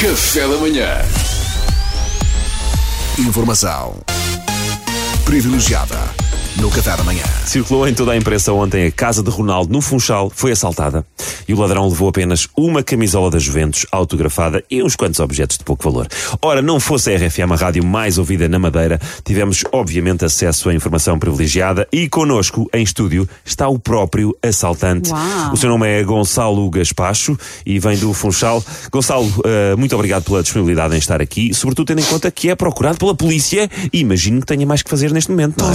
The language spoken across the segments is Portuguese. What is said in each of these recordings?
Café da manhã. Informação privilegiada no Café da manhã. Circulou em toda a imprensa ontem a casa de Ronaldo no Funchal foi assaltada e o ladrão levou apenas uma camisola da Juventus autografada e uns quantos objetos de pouco valor. Ora, não fosse a RFM a rádio mais ouvida na Madeira, tivemos obviamente acesso a informação privilegiada e connosco em estúdio está o próprio assaltante. Uau. O seu nome é Gonçalo Gaspacho e vem do Funchal. Gonçalo, eh, muito obrigado pela disponibilidade em estar aqui, sobretudo tendo em conta que é procurado pela polícia e imagino que tenha mais que fazer neste momento, não é?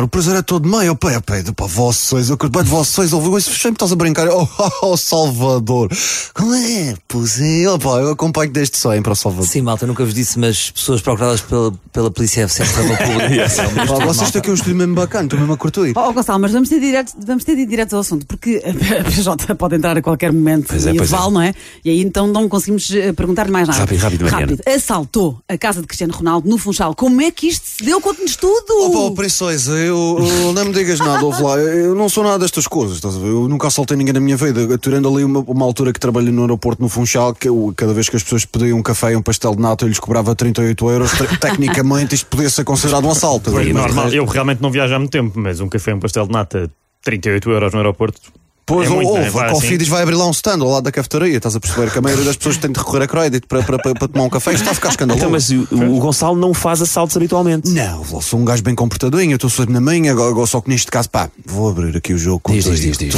O prazer é todo meu. Pá, pá, pá, vocês, eu curto bem de vocês, ouvi isso, sempre estás a brincar. Oh, oh, Salvador. Como é? Pois é, oh, eu acompanho desde sempre ao Salvador. Sim, malta, nunca vos disse, mas pessoas procuradas pela, pela polícia sempre pela pública. Pá, vocês estão aqui um estúdio mesmo bacana, estou mesmo a curtir. Oh, Gonçalo, mas vamos ter, direto, vamos ter direto ao assunto, porque a PJ pode entrar a qualquer momento Pois é, e pois é. não é? E aí então não conseguimos eh, perguntar-lhe mais nada. Rápido, rápido, Mariana. Assaltou a casa de Cristiano Ronaldo no Funchal. Como é que isto se deu? Conte-nos tudo! Oh, pá, oh, eu, eu- não me digas nada, ouve lá, eu não sou nada destas coisas, estás a ver? Eu nunca assaltei ninguém na minha vida, tirando ali uma, uma altura que trabalhei no aeroporto no Funchal, que eu, cada vez que as pessoas pediam um café e um pastel de nata, eu lhes cobrava 38 euros, Te- tecnicamente isto podia ser considerado um assalto. Mas, normal. Eu realmente não viajo há muito tempo, mas um café e um pastel de nata, 38 euros no aeroporto. Pois, é é? Vai a assim. Vai abrir lá um stand ao lado da cafetaria, estás a perceber que a maioria das pessoas tem de recorrer a crédito para, para, para, para tomar um café, isto está a ficar escandaloso. Então, mas o, o Gonçalo não faz assaltos habitualmente. Não, eu sou um gajo bem comportadinho, eu estou sempre na minha, agora, só que neste caso, pá, vou abrir aqui o jogo contigo. diz, diz, diz.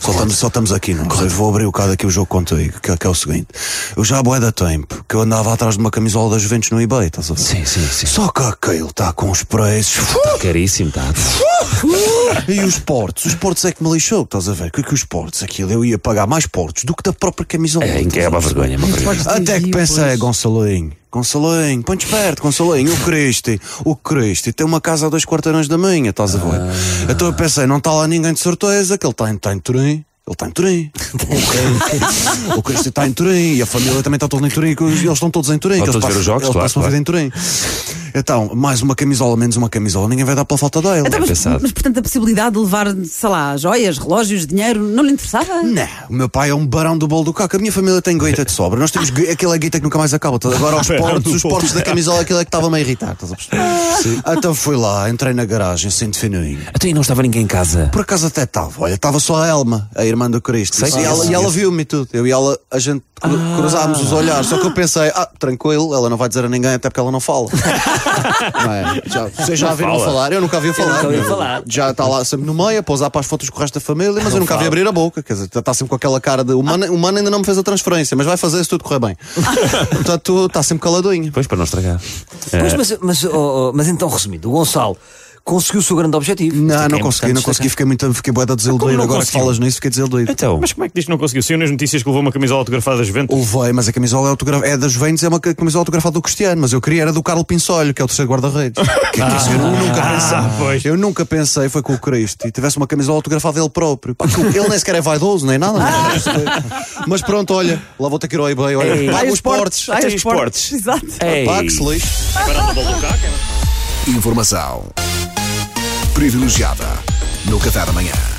Só, estamos, só estamos aqui, não é? Vou abrir o bocado aqui o jogo contigo, que, que é o seguinte. Eu já bué da tempo que eu andava atrás de uma camisola das Juventus no eBay, estás a ver? Sim, sim, sim. Só que aquele está com os preços. Está caríssimo, está. E os portos? Os portos é que me lixou, estás a ver? Que, que os portos? Aquilo eu ia pagar mais portos do que da própria camisola. É, em que é uma vergonha, uma vergonha. Até que pensei, Gonçalinho, Gonçalinho, põe esperto, Gonçalinho, o Cristi, o Cristi tem uma casa a dois quarteirões da minha, estás a ver? Então eu pensei, não está lá ninguém de certeza, que ele está em, tá em Turim. Ele está em Turim. O Cristi está em Turim e a família também está toda em Turim. que Eles estão todos em Turim. Eles todos ver passam- os jogos, eles claro, passam a vida em Turim. Então, mais uma camisola, menos uma camisola, ninguém vai dar pela falta dele. Então, mas, pensado. mas, portanto, a possibilidade de levar, sei lá, joias, relógios, dinheiro, não lhe interessava? Não, o meu pai é um barão do bolo do caco. A minha família tem guita de sobra. Nós temos aquela guita que nunca mais acaba. Agora os portos, os portos da camisola, aquilo é que estava-me a irritar. Estás a perceber? Então fui lá, entrei na garagem, senti fininho. Até aí não estava ninguém em casa. Por acaso até estava. Olha, estava só a Elma, a irmã do Cristo. Sei e ela, é. e ela viu-me e tudo. Eu e ela, a gente cru- cruzámos os olhares. Só que eu pensei, ah, tranquilo, ela não vai dizer a ninguém, até porque ela não fala. não é? já, vocês já viram fala. falar? Eu nunca vi falar. nunca ouvi falar. Já está lá sempre no meio, a pousar para as fotos com o resto da família, mas eu nunca vi abrir a boca. Quer dizer, está sempre com aquela cara de. O mano, o mano ainda não me fez a transferência, mas vai fazer se tudo correr bem. Portanto, está sempre caladinho. Pois, para não estragar. Pois, mas, mas, oh, oh, mas então, resumindo, o Gonçalo conseguiu o seu grande objetivo. Não, é que não é consegui, não consegui, fiquei muito, fiquei bué da desiludido. não Agora que conseguiu? falas nisso, fiquei desiludido. Então, Mas como é que diz que não conseguiu? Saiu nas notícias que levou uma camisola autografada da Juventus? Levei, mas a camisola é, autograf... é das Juventus, é uma ca- camisola autografada do Cristiano, mas eu queria era do Carlo Pinsolho, que é o terceiro guarda-redes. Que- que isso eu nunca pensei. Ah, pois. Eu nunca pensei, foi com o Cristo, e tivesse uma camisola autografada dele próprio. Pá, que ele nem sequer é vaidoso, nem nada. não. mas pronto, olha, lá vou ter que ir ao eBay, olha, Ei. paga os portos. ai, Até os portos. Exato. Lixo. Informação privilegiada no Café da manhã.